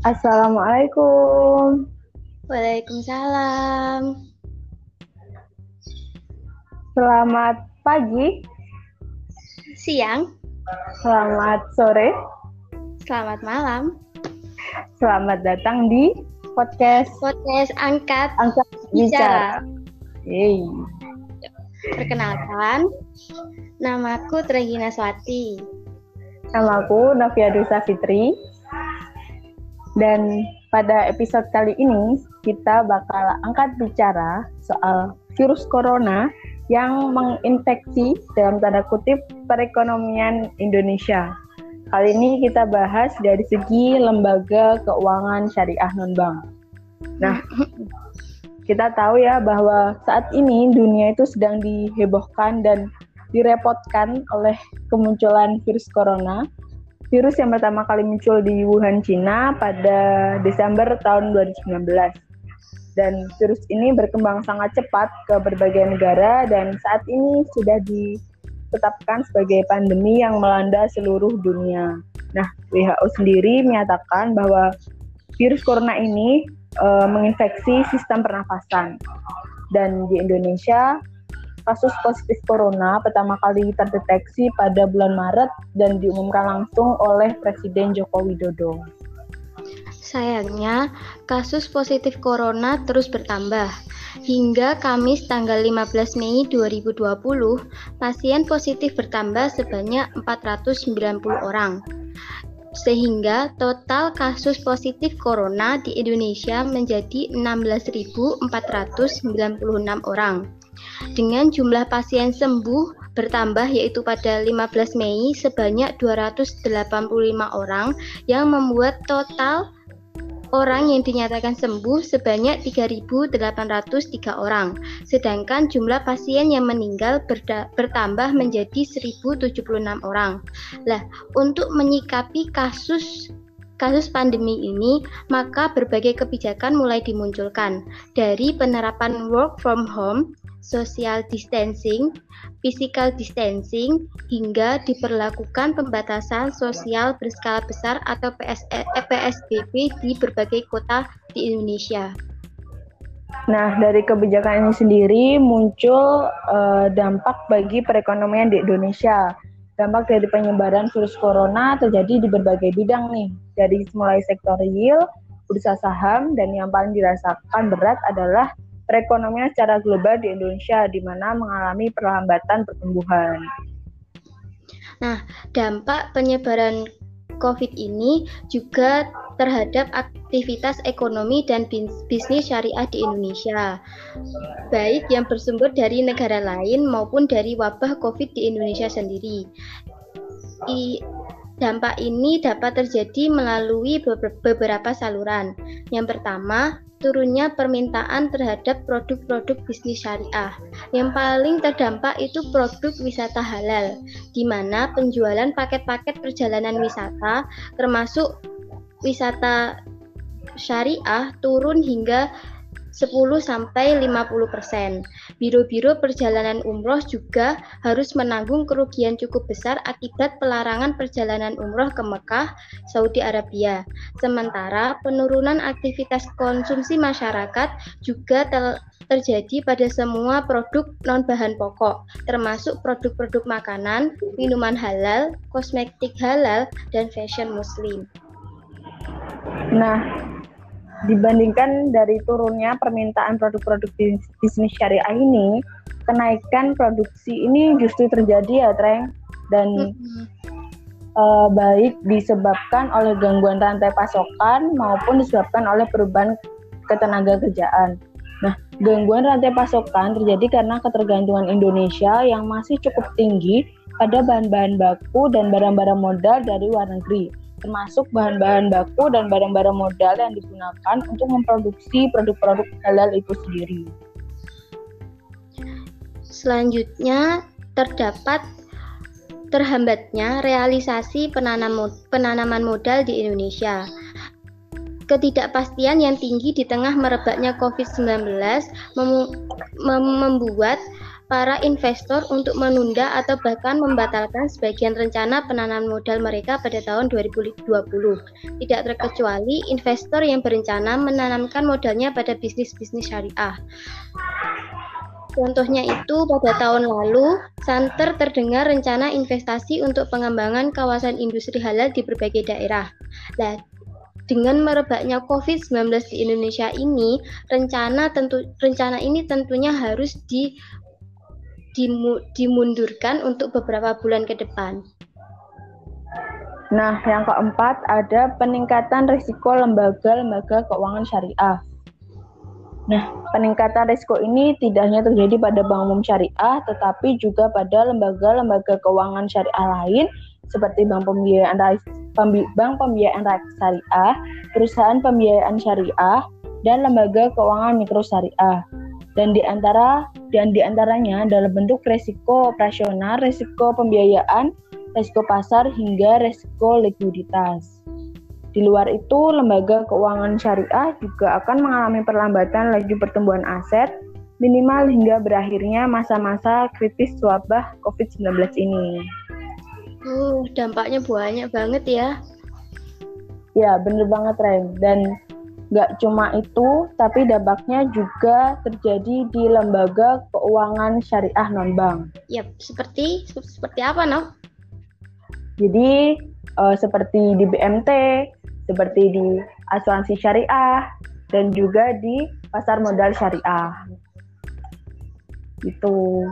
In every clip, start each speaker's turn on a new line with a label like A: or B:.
A: Assalamualaikum.
B: Waalaikumsalam.
A: Selamat pagi,
B: Siang,
A: selamat sore,
B: selamat malam.
A: selamat datang di podcast
B: Podcast Angkat
A: Angkat Bicara.
B: Bicara.
A: Yeay.
B: Perkenalkan, namaku Regina Swati.
A: Namaku Novia Dusa Fitri. Dan pada episode kali ini kita bakal angkat bicara soal virus corona yang menginfeksi dalam tanda kutip perekonomian Indonesia. Kali ini kita bahas dari segi lembaga keuangan syariah non-bank. Nah, kita tahu ya bahwa saat ini dunia itu sedang dihebohkan dan direpotkan oleh kemunculan virus corona. Virus yang pertama kali muncul di Wuhan, Cina pada Desember tahun 2019. Dan virus ini berkembang sangat cepat ke berbagai negara dan saat ini sudah ditetapkan sebagai pandemi yang melanda seluruh dunia. Nah, WHO sendiri menyatakan bahwa virus corona ini eh, menginfeksi sistem pernafasan. Dan di Indonesia, kasus positif corona pertama kali terdeteksi pada bulan Maret dan diumumkan langsung oleh Presiden Joko Widodo.
B: Sayangnya, kasus positif corona terus bertambah. Hingga Kamis tanggal 15 Mei 2020, pasien positif bertambah sebanyak 490 orang. Sehingga total kasus positif corona di Indonesia menjadi 16.496 orang. Dengan jumlah pasien sembuh bertambah yaitu pada 15 Mei sebanyak 285 orang yang membuat total orang yang dinyatakan sembuh sebanyak 3.803 orang, sedangkan jumlah pasien yang meninggal bertambah menjadi 1.076 orang. Lah, untuk menyikapi kasus kasus pandemi ini, maka berbagai kebijakan mulai dimunculkan dari penerapan work from home, social distancing, physical distancing, hingga diperlakukan pembatasan sosial berskala besar atau PS eh, PSBB di berbagai kota di Indonesia.
A: Nah, dari kebijakan ini sendiri muncul eh, dampak bagi perekonomian di Indonesia. Dampak dari penyebaran virus corona terjadi di berbagai bidang nih, dari mulai sektor real, bursa saham, dan yang paling dirasakan berat adalah perekonomian secara global di Indonesia, di mana mengalami perlambatan pertumbuhan.
B: Nah, dampak penyebaran COVID ini juga terhadap aktivitas ekonomi dan bis- bisnis syariah di Indonesia, baik yang bersumber dari negara lain maupun dari wabah COVID di Indonesia sendiri. Dampak ini dapat terjadi melalui beber- beberapa saluran. Yang pertama, turunnya permintaan terhadap produk-produk bisnis syariah. Yang paling terdampak itu produk wisata halal, di mana penjualan paket-paket perjalanan wisata termasuk wisata syariah turun hingga 10 sampai 50%. Biro-biro perjalanan umroh juga harus menanggung kerugian cukup besar akibat pelarangan perjalanan umroh ke Mekah, Saudi Arabia. Sementara penurunan aktivitas konsumsi masyarakat juga terjadi pada semua produk non bahan pokok, termasuk produk-produk makanan, minuman halal, kosmetik halal, dan fashion muslim.
A: Nah, dibandingkan dari turunnya permintaan produk-produk bis- bisnis syariah ini, kenaikan produksi ini justru terjadi ya, Treng. Dan eh, baik disebabkan oleh gangguan rantai pasokan maupun disebabkan oleh perubahan ketenaga kerjaan. Nah, gangguan rantai pasokan terjadi karena ketergantungan Indonesia yang masih cukup tinggi pada bahan-bahan baku dan barang-barang modal dari luar negeri, termasuk bahan-bahan baku dan barang-barang modal yang digunakan untuk memproduksi produk-produk halal itu sendiri.
B: Selanjutnya terdapat terhambatnya realisasi penanaman modal di Indonesia. Ketidakpastian yang tinggi di tengah merebaknya COVID-19 memu- mem- membuat para investor untuk menunda atau bahkan membatalkan sebagian rencana penanaman modal mereka pada tahun 2020. Tidak terkecuali investor yang berencana menanamkan modalnya pada bisnis-bisnis syariah. Contohnya itu pada tahun lalu, Santer terdengar rencana investasi untuk pengembangan kawasan industri halal di berbagai daerah. Nah, dengan merebaknya COVID-19 di Indonesia ini, rencana tentu rencana ini tentunya harus di dimundurkan untuk beberapa bulan ke depan.
A: Nah, yang keempat ada peningkatan risiko lembaga-lembaga keuangan syariah. Nah, peningkatan risiko ini tidak hanya terjadi pada bank umum syariah, tetapi juga pada lembaga-lembaga keuangan syariah lain seperti bank pembiayaan bank pembiayaan syariah, perusahaan pembiayaan syariah, dan lembaga keuangan mikro syariah dan di antara dan di antaranya adalah bentuk resiko operasional, resiko pembiayaan, resiko pasar hingga resiko likuiditas. Di luar itu, lembaga keuangan syariah juga akan mengalami perlambatan laju pertumbuhan aset minimal hingga berakhirnya masa-masa kritis wabah COVID-19 ini.
B: Uh, dampaknya banyak banget ya.
A: Ya, bener banget, Rem. Dan Nggak cuma itu, tapi dampaknya juga terjadi di lembaga keuangan syariah non-bank.
B: Yap, seperti seperti apa, no?
A: Jadi uh, seperti di BMT, seperti di asuransi syariah, dan juga di pasar modal syariah. Itu.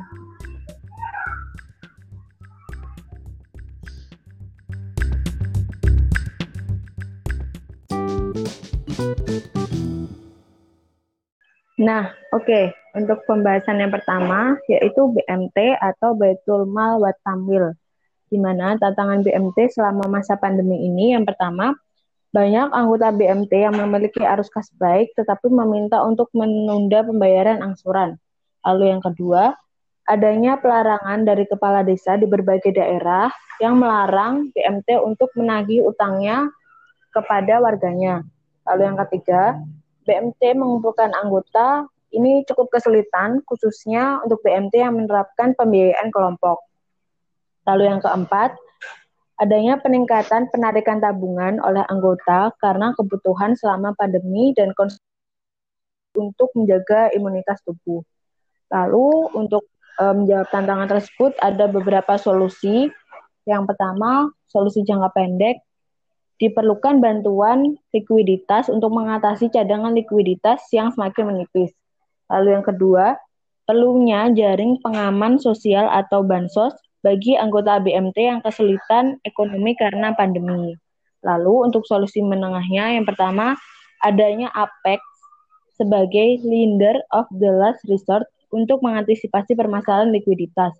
A: Nah, oke. Okay. Untuk pembahasan yang pertama, yaitu BMT atau Baitul Mal wa Tamwil. Di mana tantangan BMT selama masa pandemi ini, yang pertama, banyak anggota BMT yang memiliki arus kas baik, tetapi meminta untuk menunda pembayaran angsuran. Lalu yang kedua, adanya pelarangan dari kepala desa di berbagai daerah yang melarang BMT untuk menagih utangnya kepada warganya. Lalu yang ketiga, BMT mengumpulkan anggota ini cukup kesulitan, khususnya untuk BMT yang menerapkan pembiayaan kelompok. Lalu yang keempat, adanya peningkatan penarikan tabungan oleh anggota karena kebutuhan selama pandemi dan untuk menjaga imunitas tubuh. Lalu untuk e, menjawab tantangan tersebut ada beberapa solusi. Yang pertama, solusi jangka pendek diperlukan bantuan likuiditas untuk mengatasi cadangan likuiditas yang semakin menipis. Lalu yang kedua, perlunya jaring pengaman sosial atau bansos bagi anggota BMT yang kesulitan ekonomi karena pandemi. Lalu untuk solusi menengahnya, yang pertama adanya APEX sebagai lender of the last resort untuk mengantisipasi permasalahan likuiditas.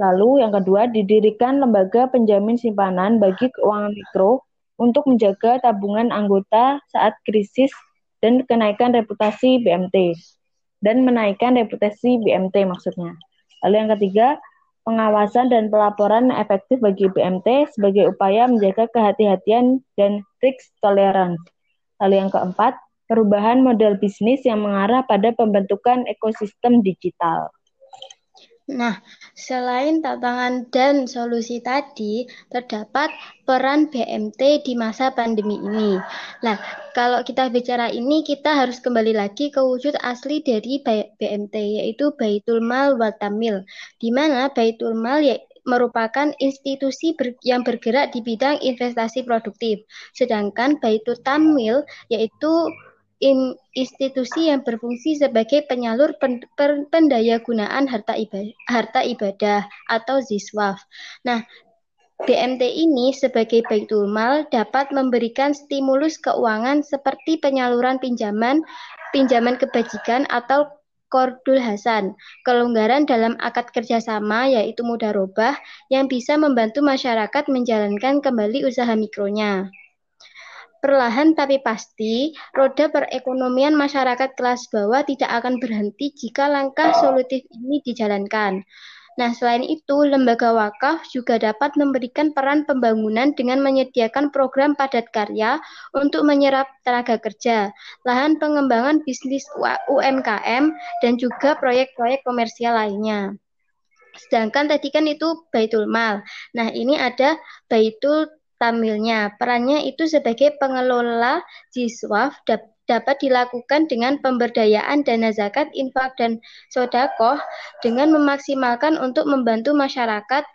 A: Lalu yang kedua, didirikan lembaga penjamin simpanan bagi keuangan mikro untuk menjaga tabungan anggota saat krisis dan kenaikan reputasi BMT dan menaikkan reputasi BMT maksudnya. Lalu yang ketiga, pengawasan dan pelaporan efektif bagi BMT sebagai upaya menjaga kehati-hatian dan risk tolerance. Lalu yang keempat, perubahan model bisnis yang mengarah pada pembentukan ekosistem digital.
B: Nah, selain tantangan dan solusi tadi, terdapat peran BMT di masa pandemi ini. Nah, kalau kita bicara ini, kita harus kembali lagi ke wujud asli dari BMT, yaitu Baitul Mal Watamil, di mana Baitul Mal ya, merupakan institusi ber, yang bergerak di bidang investasi produktif. Sedangkan Baitul Tamil yaitu in, institusi yang berfungsi sebagai penyalur pen, per, pendayagunaan harta ibadah, harta ibadah atau ziswaf. Nah, BMT ini sebagai Baitul Mal dapat memberikan stimulus keuangan seperti penyaluran pinjaman, pinjaman kebajikan atau Kordul Hasan, kelonggaran dalam akad kerjasama yaitu mudarobah yang bisa membantu masyarakat menjalankan kembali usaha mikronya. Perlahan tapi pasti, roda perekonomian masyarakat kelas bawah tidak akan berhenti jika langkah solutif ini dijalankan. Nah, selain itu, lembaga wakaf juga dapat memberikan peran pembangunan dengan menyediakan program padat karya untuk menyerap tenaga kerja, lahan pengembangan bisnis UMKM, dan juga proyek-proyek komersial lainnya. Sedangkan tadi kan itu Baitul Mal. Nah, ini ada Baitul Tamilnya. Perannya itu sebagai pengelola jiswaf dapat dilakukan dengan pemberdayaan dana zakat, infak, dan sodakoh dengan memaksimalkan untuk membantu masyarakat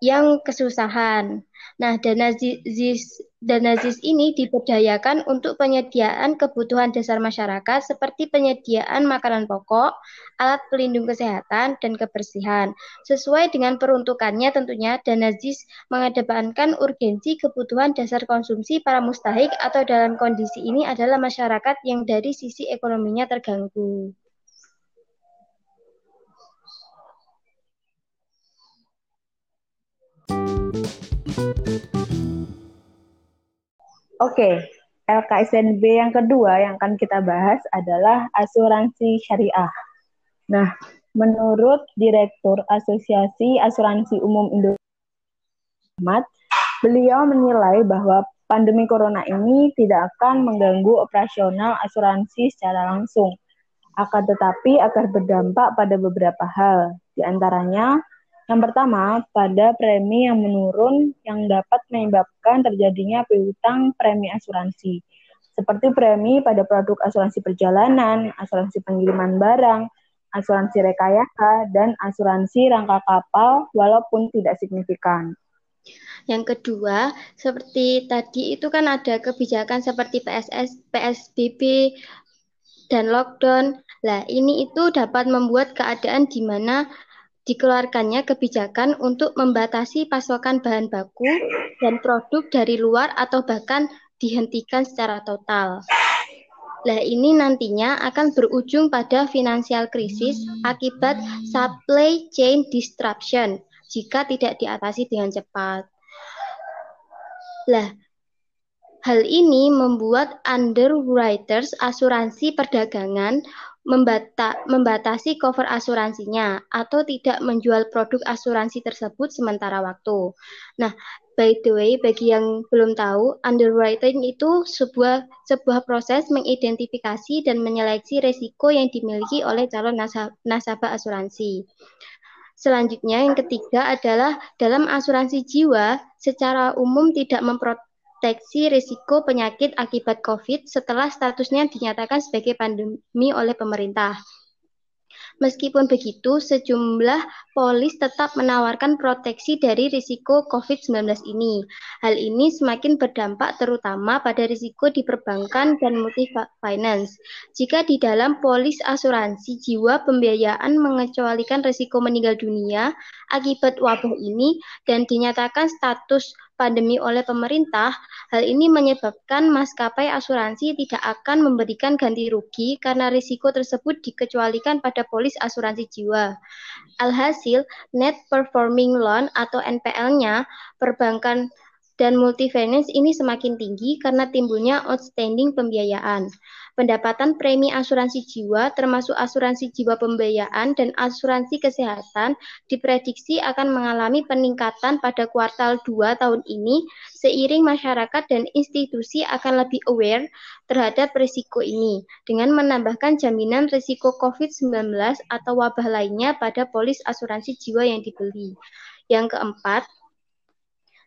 B: yang kesusahan. Nah, dana ZIS, dana ZIS ini diberdayakan untuk penyediaan kebutuhan dasar masyarakat seperti penyediaan makanan pokok, alat pelindung kesehatan, dan kebersihan. Sesuai dengan peruntukannya tentunya dana ZIS mengedepankan urgensi kebutuhan dasar konsumsi para mustahik atau dalam kondisi ini adalah masyarakat yang dari sisi ekonominya terganggu.
A: Oke, LKSNB yang kedua yang akan kita bahas adalah asuransi syariah. Nah, menurut Direktur Asosiasi Asuransi Umum Indonesia, beliau menilai bahwa pandemi corona ini tidak akan mengganggu operasional asuransi secara langsung, akan tetapi akan berdampak pada beberapa hal, di antaranya yang pertama, pada premi yang menurun yang dapat menyebabkan terjadinya piutang premi asuransi, seperti premi pada produk asuransi perjalanan, asuransi pengiriman barang, asuransi rekayasa, dan asuransi rangka kapal walaupun tidak signifikan.
B: Yang kedua, seperti tadi itu kan ada kebijakan seperti PSS, PSBB, dan lockdown. Nah, ini itu dapat membuat keadaan di mana dikeluarkannya kebijakan untuk membatasi pasokan bahan baku dan produk dari luar atau bahkan dihentikan secara total. Nah, ini nantinya akan berujung pada finansial krisis akibat supply chain disruption jika tidak diatasi dengan cepat. Nah, hal ini membuat underwriters asuransi perdagangan membata membatasi cover asuransinya atau tidak menjual produk asuransi tersebut sementara waktu. Nah, by the way, bagi yang belum tahu, underwriting itu sebuah sebuah proses mengidentifikasi dan menyeleksi resiko yang dimiliki oleh calon nasabah asuransi. Selanjutnya, yang ketiga adalah dalam asuransi jiwa, secara umum tidak memprotek deteksi risiko penyakit akibat COVID setelah statusnya dinyatakan sebagai pandemi oleh pemerintah. Meskipun begitu, sejumlah polis tetap menawarkan proteksi dari risiko COVID-19 ini. Hal ini semakin berdampak terutama pada risiko di perbankan dan multi finance. Jika di dalam polis asuransi jiwa pembiayaan mengecualikan risiko meninggal dunia akibat wabah ini dan dinyatakan status pandemi oleh pemerintah, hal ini menyebabkan maskapai asuransi tidak akan memberikan ganti rugi karena risiko tersebut dikecualikan pada polis asuransi jiwa. Alhasil, net performing loan atau NPL-nya perbankan dan multifinance ini semakin tinggi karena timbulnya outstanding pembiayaan. Pendapatan premi asuransi jiwa termasuk asuransi jiwa pembiayaan dan asuransi kesehatan diprediksi akan mengalami peningkatan pada kuartal 2 tahun ini seiring masyarakat dan institusi akan lebih aware terhadap risiko ini dengan menambahkan jaminan risiko COVID-19 atau wabah lainnya pada polis asuransi jiwa yang dibeli. Yang keempat,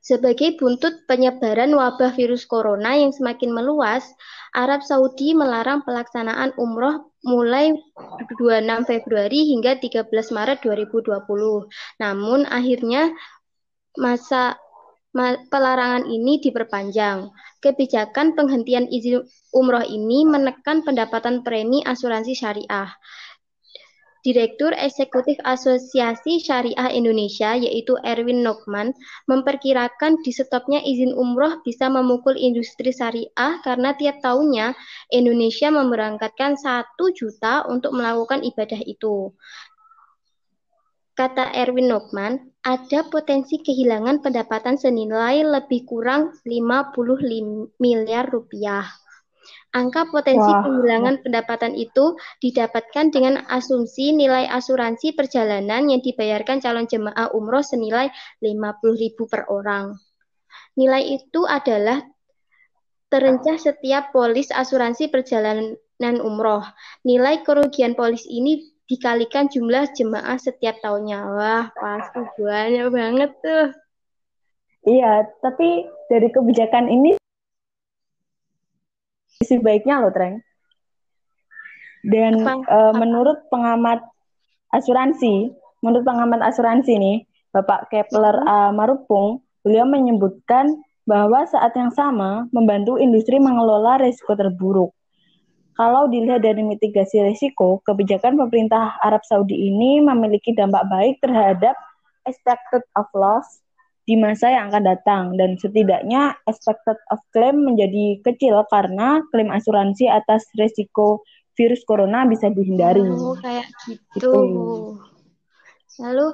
B: sebagai buntut penyebaran wabah virus corona yang semakin meluas, Arab Saudi melarang pelaksanaan umroh mulai 26 Februari hingga 13 Maret 2020. Namun akhirnya masa pelarangan ini diperpanjang. Kebijakan penghentian izin umroh ini menekan pendapatan premi asuransi syariah. Direktur Eksekutif Asosiasi Syariah Indonesia, yaitu Erwin Nokman, memperkirakan di stopnya izin umroh bisa memukul industri syariah karena tiap tahunnya Indonesia memberangkatkan satu juta untuk melakukan ibadah itu. Kata Erwin Nokman, ada potensi kehilangan pendapatan senilai lebih kurang 50 miliar rupiah. Angka potensi Wah. kehilangan pendapatan itu didapatkan dengan asumsi nilai asuransi perjalanan yang dibayarkan calon jemaah umroh senilai 50.000 per orang. Nilai itu adalah terencah setiap polis asuransi perjalanan umroh. Nilai kerugian polis ini dikalikan jumlah jemaah setiap tahunnya. Wah, pasti banyak banget tuh.
A: Iya, tapi dari kebijakan ini sisi baiknya loh, Treng. Dan Apa? Uh, menurut pengamat asuransi, menurut pengamat asuransi nih, Bapak Kepler uh, Marupung, beliau menyebutkan bahwa saat yang sama membantu industri mengelola risiko terburuk. Kalau dilihat dari mitigasi risiko, kebijakan pemerintah Arab Saudi ini memiliki dampak baik terhadap expected of loss di masa yang akan datang dan setidaknya expected of claim menjadi kecil karena klaim asuransi atas risiko virus corona bisa dihindari.
B: Oh, kayak gitu. gitu. Lalu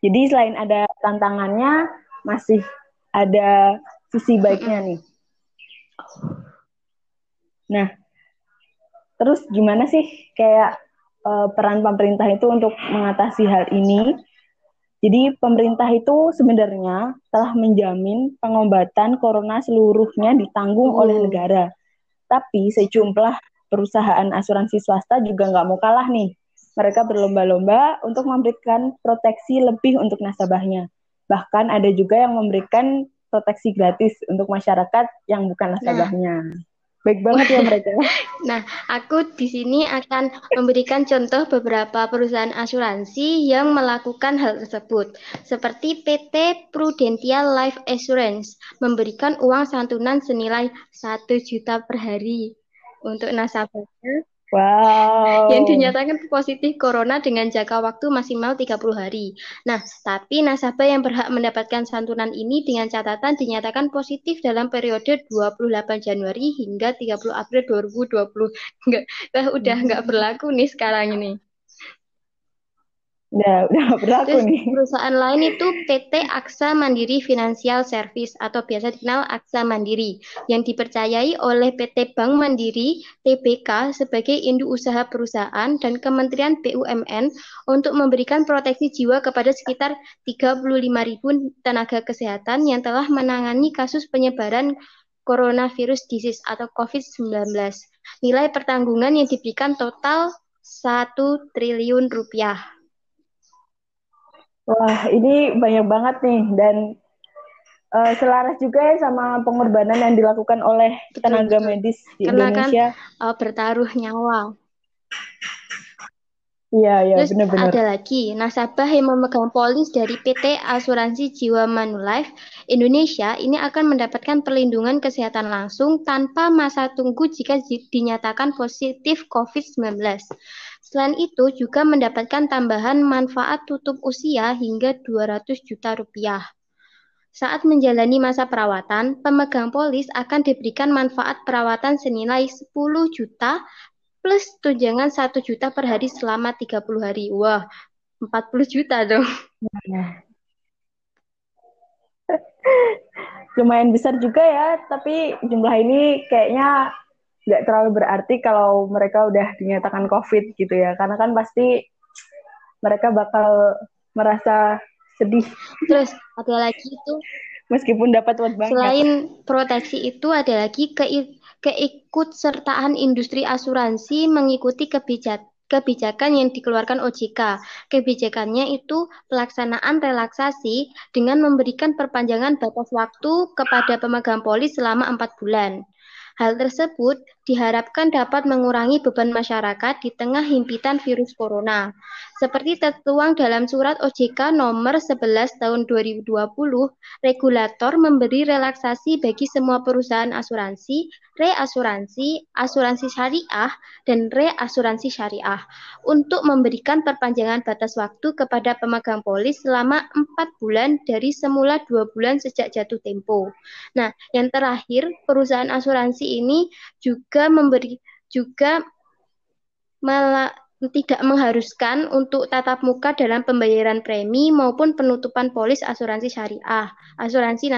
A: jadi selain ada tantangannya masih ada sisi baiknya nih. Nah, terus gimana sih kayak uh, peran pemerintah itu untuk mengatasi hal ini? Jadi pemerintah itu sebenarnya telah menjamin pengobatan corona seluruhnya ditanggung hmm. oleh negara. Tapi sejumlah perusahaan asuransi swasta juga nggak mau kalah nih. Mereka berlomba-lomba untuk memberikan proteksi lebih untuk nasabahnya. Bahkan ada juga yang memberikan proteksi gratis untuk masyarakat yang bukan nasabahnya. Nah, Baik banget ya mereka.
B: nah, aku di sini akan memberikan contoh beberapa perusahaan asuransi yang melakukan hal tersebut. Seperti PT Prudential Life Assurance memberikan uang santunan senilai 1 juta per hari untuk nasabahnya
A: Wow.
B: Yang dinyatakan positif corona dengan jangka waktu maksimal 30 hari. Nah, tapi nasabah yang berhak mendapatkan santunan ini dengan catatan dinyatakan positif dalam periode 28 Januari hingga 30 April 2020. Enggak, udah enggak berlaku nih sekarang ini.
A: Udah, udah berlaku Terus, nih.
B: Perusahaan lain itu PT Aksa Mandiri Financial Service atau biasa dikenal Aksa Mandiri yang dipercayai oleh PT Bank Mandiri TBK sebagai induk usaha perusahaan dan Kementerian BUMN untuk memberikan proteksi jiwa kepada sekitar 35.000 tenaga kesehatan yang telah menangani kasus penyebaran coronavirus disease atau COVID-19. Nilai pertanggungan yang diberikan total 1 triliun rupiah.
A: Wah, ini banyak banget nih dan uh, selaras juga ya sama pengorbanan yang dilakukan oleh tenaga betul. medis di Karena Indonesia.
B: Kan, uh, bertaruh nyawa.
A: Iya, iya,
B: benar-benar. Ada lagi, nasabah yang memegang polis dari PT Asuransi Jiwa Manulife Indonesia ini akan mendapatkan perlindungan kesehatan langsung tanpa masa tunggu jika dinyatakan positif COVID-19. Selain itu juga mendapatkan tambahan manfaat tutup usia hingga 200 juta rupiah. Saat menjalani masa perawatan, pemegang polis akan diberikan manfaat perawatan senilai 10 juta plus tunjangan 1 juta per hari selama 30 hari. Wah, 40 juta dong.
A: Lumayan besar juga ya, tapi jumlah ini kayaknya nggak terlalu berarti kalau mereka udah dinyatakan COVID gitu ya, karena kan pasti mereka bakal merasa sedih.
B: Terus ada lagi itu
A: meskipun dapat uang banyak.
B: Selain proteksi itu ada lagi ke keikutsertaan industri asuransi mengikuti kebijakan kebijakan yang dikeluarkan OJK. Kebijakannya itu pelaksanaan relaksasi dengan memberikan perpanjangan batas waktu kepada pemegang polis selama empat bulan. Hal tersebut diharapkan dapat mengurangi beban masyarakat di tengah himpitan virus corona. Seperti tertuang dalam surat OJK nomor 11 tahun 2020, regulator memberi relaksasi bagi semua perusahaan asuransi, reasuransi, asuransi syariah, dan reasuransi syariah untuk memberikan perpanjangan batas waktu kepada pemegang polis selama empat bulan dari semula dua bulan sejak jatuh tempo. Nah, yang terakhir, perusahaan asuransi ini juga memberi juga malah tidak mengharuskan untuk tatap muka dalam pembayaran premi maupun penutupan polis asuransi syariah. Asuransi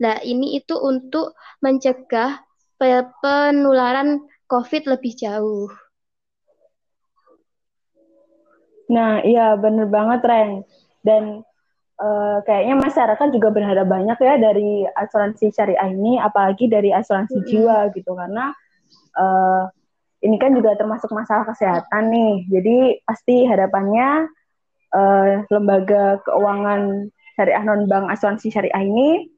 B: nah, ini itu untuk mencegah penularan COVID lebih jauh.
A: Nah, iya bener banget, Ren. Dan uh, kayaknya masyarakat juga berharap banyak ya dari asuransi syariah ini, apalagi dari asuransi mm -hmm. jiwa gitu, karena uh, ini kan juga termasuk masalah kesehatan nih. Jadi pasti harapannya uh, lembaga keuangan syariah non bank asuransi syariah ini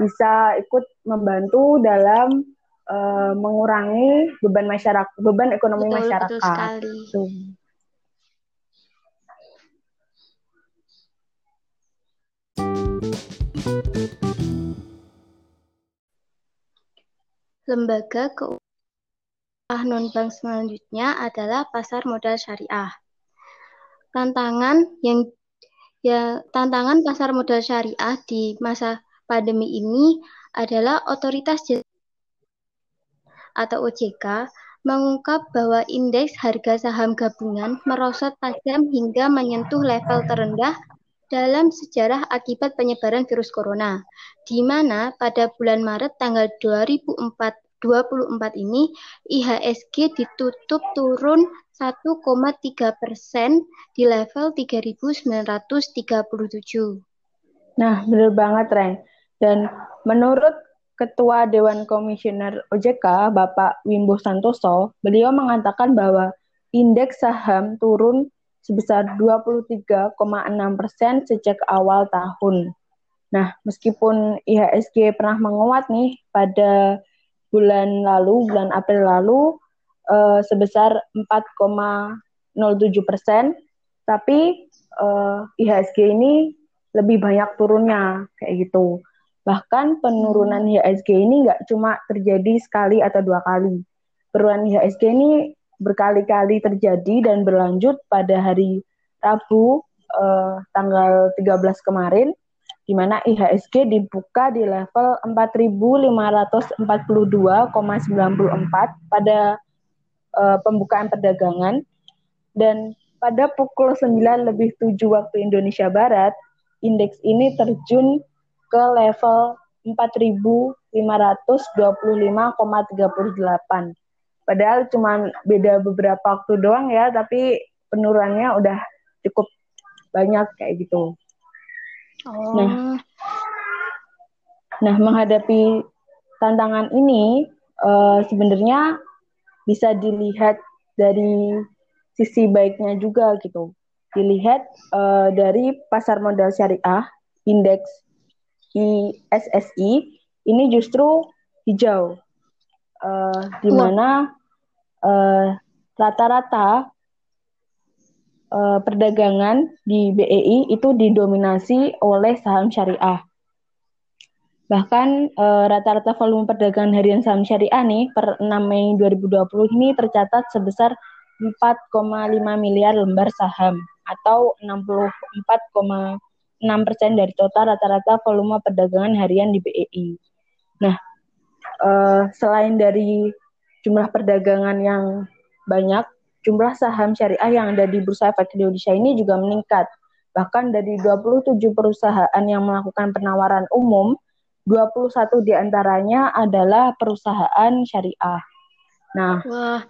A: bisa ikut membantu dalam uh, mengurangi beban masyarakat, beban ekonomi betul, masyarakat. Betul sekali. Tuh.
B: Lembaga keuangan non-bank selanjutnya adalah pasar modal syariah. Tantangan yang ya tantangan pasar modal syariah di masa pandemi ini adalah otoritas atau OJK mengungkap bahwa indeks harga saham gabungan merosot tajam hingga menyentuh level terendah dalam sejarah akibat penyebaran virus corona, di mana pada bulan Maret tanggal 2024 ini IHSG ditutup turun 1,3 persen di level 3.937.
A: Nah, benar banget, Ren. Dan menurut Ketua Dewan Komisioner OJK, Bapak Wimbo Santoso, beliau mengatakan bahwa indeks saham turun sebesar 23,6 persen sejak awal tahun. Nah, meskipun IHSG pernah menguat nih pada bulan lalu, bulan April lalu, uh, sebesar 4,07 persen, tapi uh, IHSG ini lebih banyak turunnya kayak gitu. Bahkan penurunan IHSG ini nggak cuma terjadi sekali atau dua kali. Penurunan IHSG ini berkali-kali terjadi dan berlanjut pada hari Rabu eh, tanggal 13 kemarin di mana IHSG dibuka di level 4.542,94 pada eh, pembukaan perdagangan dan pada pukul 9 lebih 7 waktu Indonesia Barat indeks ini terjun ke level 4.525,38 Padahal cuma beda beberapa waktu doang ya, tapi penurunannya udah cukup banyak kayak gitu. Oh. Nah, nah menghadapi tantangan ini uh, sebenarnya bisa dilihat dari sisi baiknya juga gitu. Dilihat uh, dari pasar modal syariah, indeks ISSI ini justru hijau uh, di mana uh, rata-rata uh, perdagangan di BEI itu didominasi oleh saham syariah. Bahkan rata-rata volume perdagangan harian saham syariah nih per 6 Mei 2020 ini tercatat sebesar 4,5 miliar lembar saham atau 64,6 persen dari total rata-rata volume perdagangan harian di BEI. Nah, uh, selain dari jumlah perdagangan yang banyak, jumlah saham syariah yang ada di Bursa Efek Indonesia ini juga meningkat. Bahkan dari 27 perusahaan yang melakukan penawaran umum, 21 di antaranya adalah perusahaan syariah. Nah, Wah.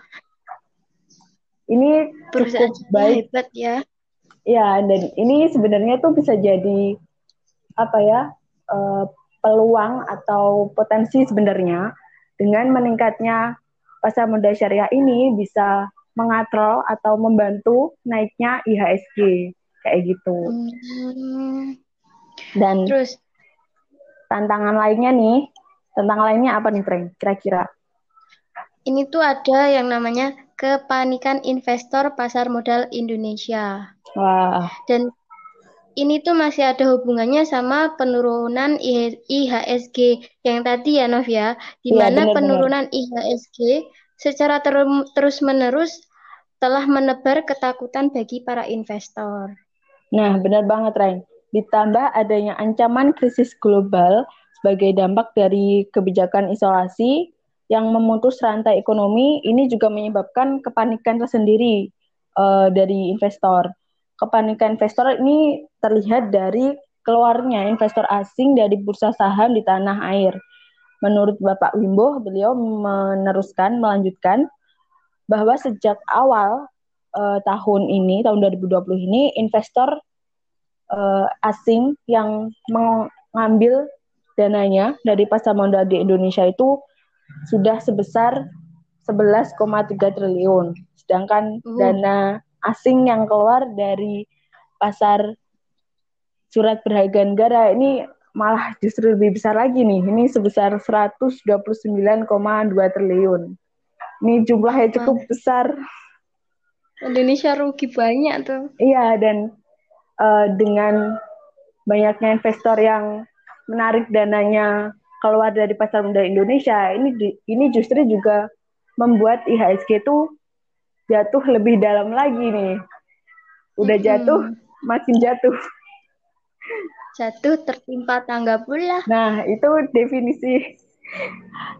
A: ini cukup baik. Hebat ya. Ya, dan ini sebenarnya tuh bisa jadi apa ya? Uh, peluang atau potensi sebenarnya dengan meningkatnya pasar modal syariah ini bisa mengatrol atau membantu naiknya IHSG kayak gitu. Hmm. Dan terus tantangan lainnya nih, tantangan lainnya apa nih, Frank? Kira-kira?
B: Ini tuh ada yang namanya kepanikan investor pasar modal Indonesia. Wah. Dan ini tuh masih ada hubungannya sama penurunan IHSG yang tadi ya Nov ya, di iya, mana ya, penurunan IHSG secara ter terus-menerus telah menebar ketakutan bagi para investor.
A: Nah, benar banget, Rain. Ditambah adanya ancaman krisis global sebagai dampak dari kebijakan isolasi yang memutus rantai ekonomi, ini juga menyebabkan kepanikan tersendiri uh, dari investor kepanikan investor ini terlihat dari keluarnya investor asing dari bursa saham di tanah air. Menurut Bapak Wimbo, beliau meneruskan, melanjutkan bahwa sejak awal uh, tahun ini, tahun 2020 ini, investor uh, asing yang mengambil dananya dari pasar modal di Indonesia itu sudah sebesar 11,3 triliun. Sedangkan uh. dana asing yang keluar dari pasar surat berharga negara ini malah justru lebih besar lagi nih. Ini sebesar 129,2 triliun. Ini jumlahnya cukup besar.
B: Indonesia rugi banyak tuh.
A: Iya, dan uh, dengan banyaknya investor yang menarik dananya keluar dari pasar modal Indonesia, ini ini justru juga membuat IHSG itu jatuh lebih dalam lagi nih. Udah jatuh, hmm. makin jatuh.
B: Jatuh tertimpa tangga pula.
A: Nah, itu definisi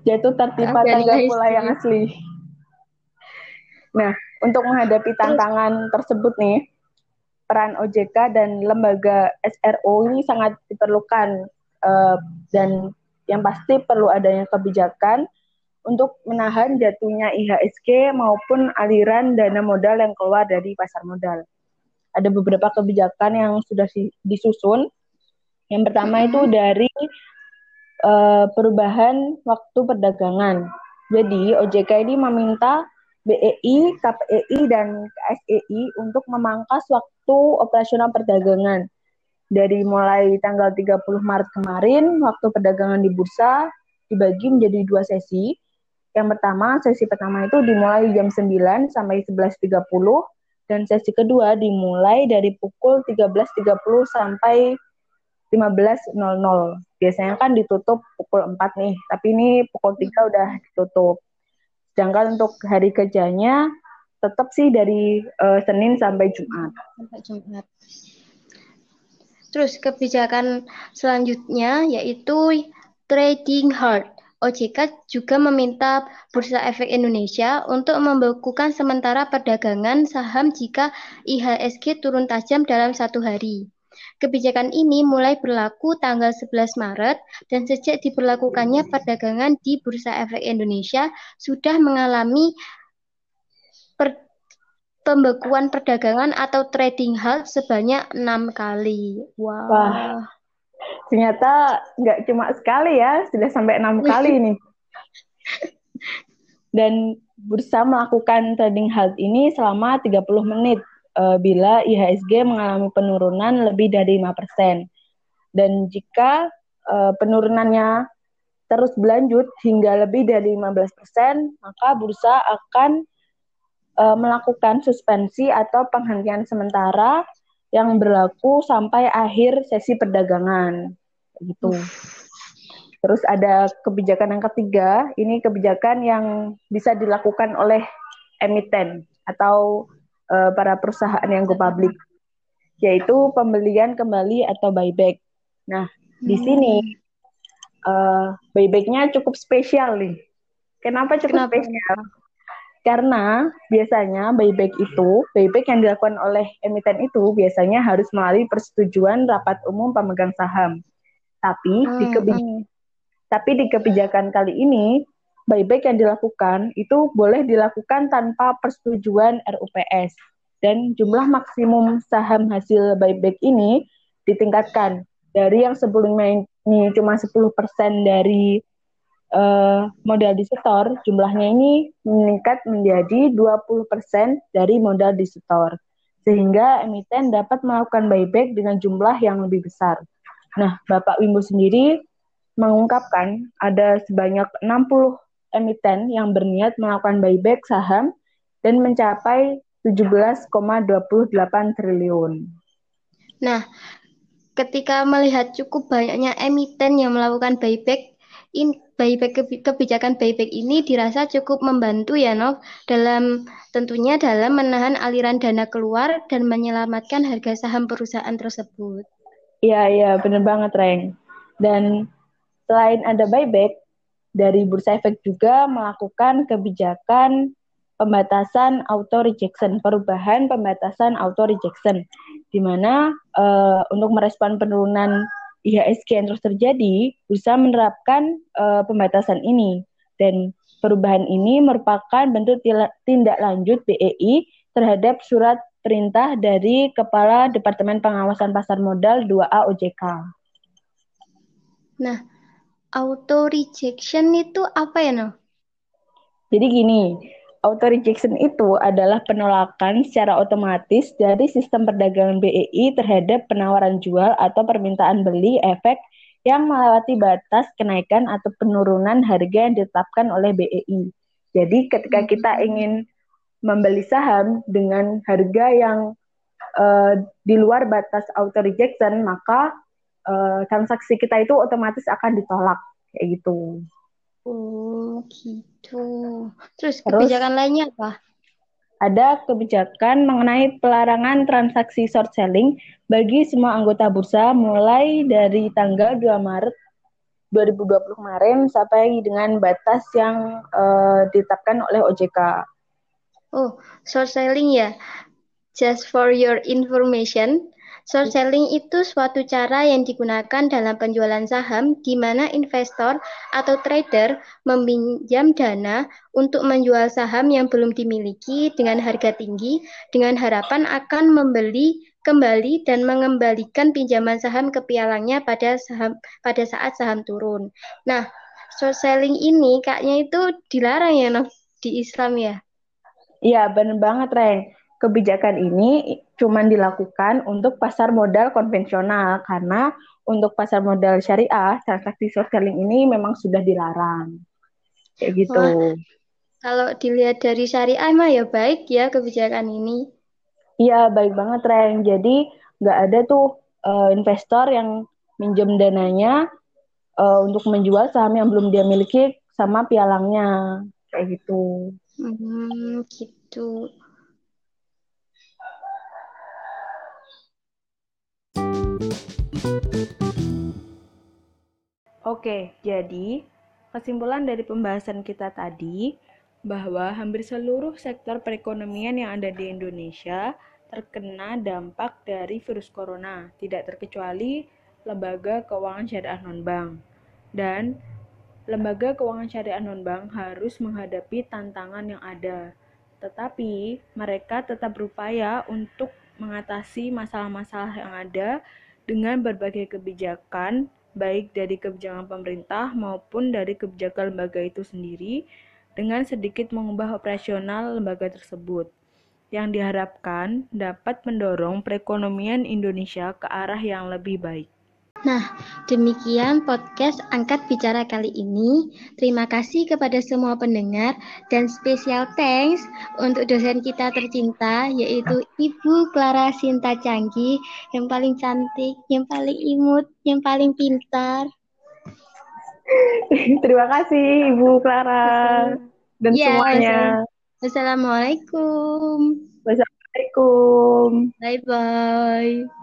A: jatuh tertimpa tangga pula yang asli. Nah, untuk menghadapi tantangan tersebut nih, peran OJK dan lembaga SRO ini sangat diperlukan uh, dan yang pasti perlu adanya kebijakan untuk menahan jatuhnya IHSG maupun aliran dana modal yang keluar dari pasar modal. Ada beberapa kebijakan yang sudah disusun. Yang pertama itu dari uh, perubahan waktu perdagangan. Jadi OJK ini meminta BEI, KPEI, dan KSEI untuk memangkas waktu operasional perdagangan. Dari mulai tanggal 30 Maret kemarin, waktu perdagangan di bursa dibagi menjadi dua sesi. Yang pertama, sesi pertama itu dimulai jam 9 sampai 11.30, dan sesi kedua dimulai dari pukul 13.30 sampai 15.00. Biasanya kan ditutup pukul 4 nih, tapi ini pukul 3 udah ditutup. Sedangkan untuk hari kerjanya tetap sih dari uh, Senin sampai Jumat. Sampai Jumat.
B: Terus kebijakan selanjutnya yaitu trading hard. OJK juga meminta Bursa Efek Indonesia untuk membekukan sementara perdagangan saham jika IHSG turun tajam dalam satu hari. Kebijakan ini mulai berlaku tanggal 11 Maret dan sejak diberlakukannya perdagangan di Bursa Efek Indonesia sudah mengalami per pembekuan perdagangan atau trading halt sebanyak enam kali.
A: Wow. Wah, ternyata nggak cuma sekali ya, sudah sampai enam kali nih. Dan bursa melakukan trading halt ini selama 30 menit uh, bila IHSG mengalami penurunan lebih dari 5%. Dan jika uh, penurunannya terus berlanjut hingga lebih dari 15%, maka bursa akan uh, melakukan suspensi atau penghentian sementara yang berlaku sampai akhir sesi perdagangan. Gitu. Terus ada kebijakan yang ketiga, ini kebijakan yang bisa dilakukan oleh emiten atau uh, para perusahaan yang go public yaitu pembelian kembali atau buyback. Nah, hmm. di sini uh, buybacknya cukup spesial nih. Kenapa cukup Kenapa? spesial? Karena biasanya buyback itu, buyback yang dilakukan oleh emiten itu biasanya harus melalui persetujuan rapat umum pemegang saham. Tapi hmm. di kebijakan, tapi di kebijakan kali ini buyback yang dilakukan itu boleh dilakukan tanpa persetujuan RUPS dan jumlah maksimum saham hasil buyback ini ditingkatkan dari yang sebelumnya ini cuma 10% dari uh, modal disetor, jumlahnya ini meningkat menjadi 20% dari modal disetor. Sehingga emiten dapat melakukan buyback dengan jumlah yang lebih besar. Nah, Bapak Wimbo sendiri mengungkapkan ada sebanyak 60 emiten yang berniat melakukan buyback saham dan mencapai 17,28 triliun.
B: Nah, ketika melihat cukup banyaknya emiten yang melakukan buyback, in, buyback kebijakan buyback ini dirasa cukup membantu ya Nov dalam tentunya dalam menahan aliran dana keluar dan menyelamatkan harga saham perusahaan tersebut.
A: Iya, iya, benar banget, Reng. Dan selain ada buyback, dari Bursa Efek juga melakukan kebijakan pembatasan auto rejection, perubahan pembatasan auto rejection, di mana uh, untuk merespon penurunan IHSG yang terus terjadi, berusaha menerapkan uh, pembatasan ini. Dan perubahan ini merupakan bentuk tindak lanjut BEI terhadap surat perintah dari Kepala Departemen Pengawasan Pasar Modal 2A OJK.
B: Nah, auto rejection itu apa ya, No?
A: Jadi gini, auto rejection itu adalah penolakan secara otomatis dari sistem perdagangan BEI terhadap penawaran jual atau permintaan beli efek yang melewati batas kenaikan atau penurunan harga yang ditetapkan oleh BEI. Jadi ketika hmm. kita ingin membeli saham dengan harga yang uh, di luar batas auto rejection, maka uh, transaksi kita itu otomatis akan ditolak kayak gitu.
B: Oh, gitu. Terus kebijakan Terus, lainnya apa?
A: Ada kebijakan mengenai pelarangan transaksi short selling bagi semua anggota bursa mulai dari tanggal 2 Maret 2020 kemarin sampai dengan batas yang uh, ditetapkan oleh OJK.
B: Oh, short selling ya. Just for your information, Short selling itu suatu cara yang digunakan dalam penjualan saham di mana investor atau trader meminjam dana untuk menjual saham yang belum dimiliki dengan harga tinggi dengan harapan akan membeli kembali dan mengembalikan pinjaman saham ke pialangnya pada saham pada saat saham turun. Nah, short selling ini kayaknya itu dilarang ya di Islam ya?
A: Iya, benar banget, Reng kebijakan ini cuma dilakukan untuk pasar modal konvensional karena untuk pasar modal syariah transaksi short selling ini memang sudah dilarang kayak gitu. Wah,
B: kalau dilihat dari syariah mah ya baik ya kebijakan ini.
A: Iya baik banget Ren. Jadi nggak ada tuh uh, investor yang minjem dananya uh, untuk menjual saham yang belum dia miliki sama pialangnya kayak gitu.
B: Hmm, gitu.
A: Oke, jadi kesimpulan dari pembahasan kita tadi bahwa hampir seluruh sektor perekonomian yang ada di Indonesia terkena dampak dari virus corona, tidak terkecuali lembaga keuangan syariah non-bank. Dan lembaga keuangan syariah non-bank harus menghadapi tantangan yang ada, tetapi mereka tetap berupaya untuk mengatasi masalah-masalah yang ada dengan berbagai kebijakan baik dari kebijakan pemerintah maupun dari kebijakan lembaga itu sendiri dengan sedikit mengubah operasional lembaga tersebut yang diharapkan dapat mendorong perekonomian Indonesia ke arah yang lebih baik.
B: Nah, demikian podcast Angkat Bicara kali ini. Terima kasih kepada semua pendengar dan spesial thanks untuk dosen kita tercinta yaitu Ibu Clara Sinta Canggih yang paling cantik, yang paling imut, yang paling pintar.
A: Terima kasih Ibu Clara dan ya, semuanya.
B: Assalamualaikum.
A: Wassalamualaikum.
B: Bye bye.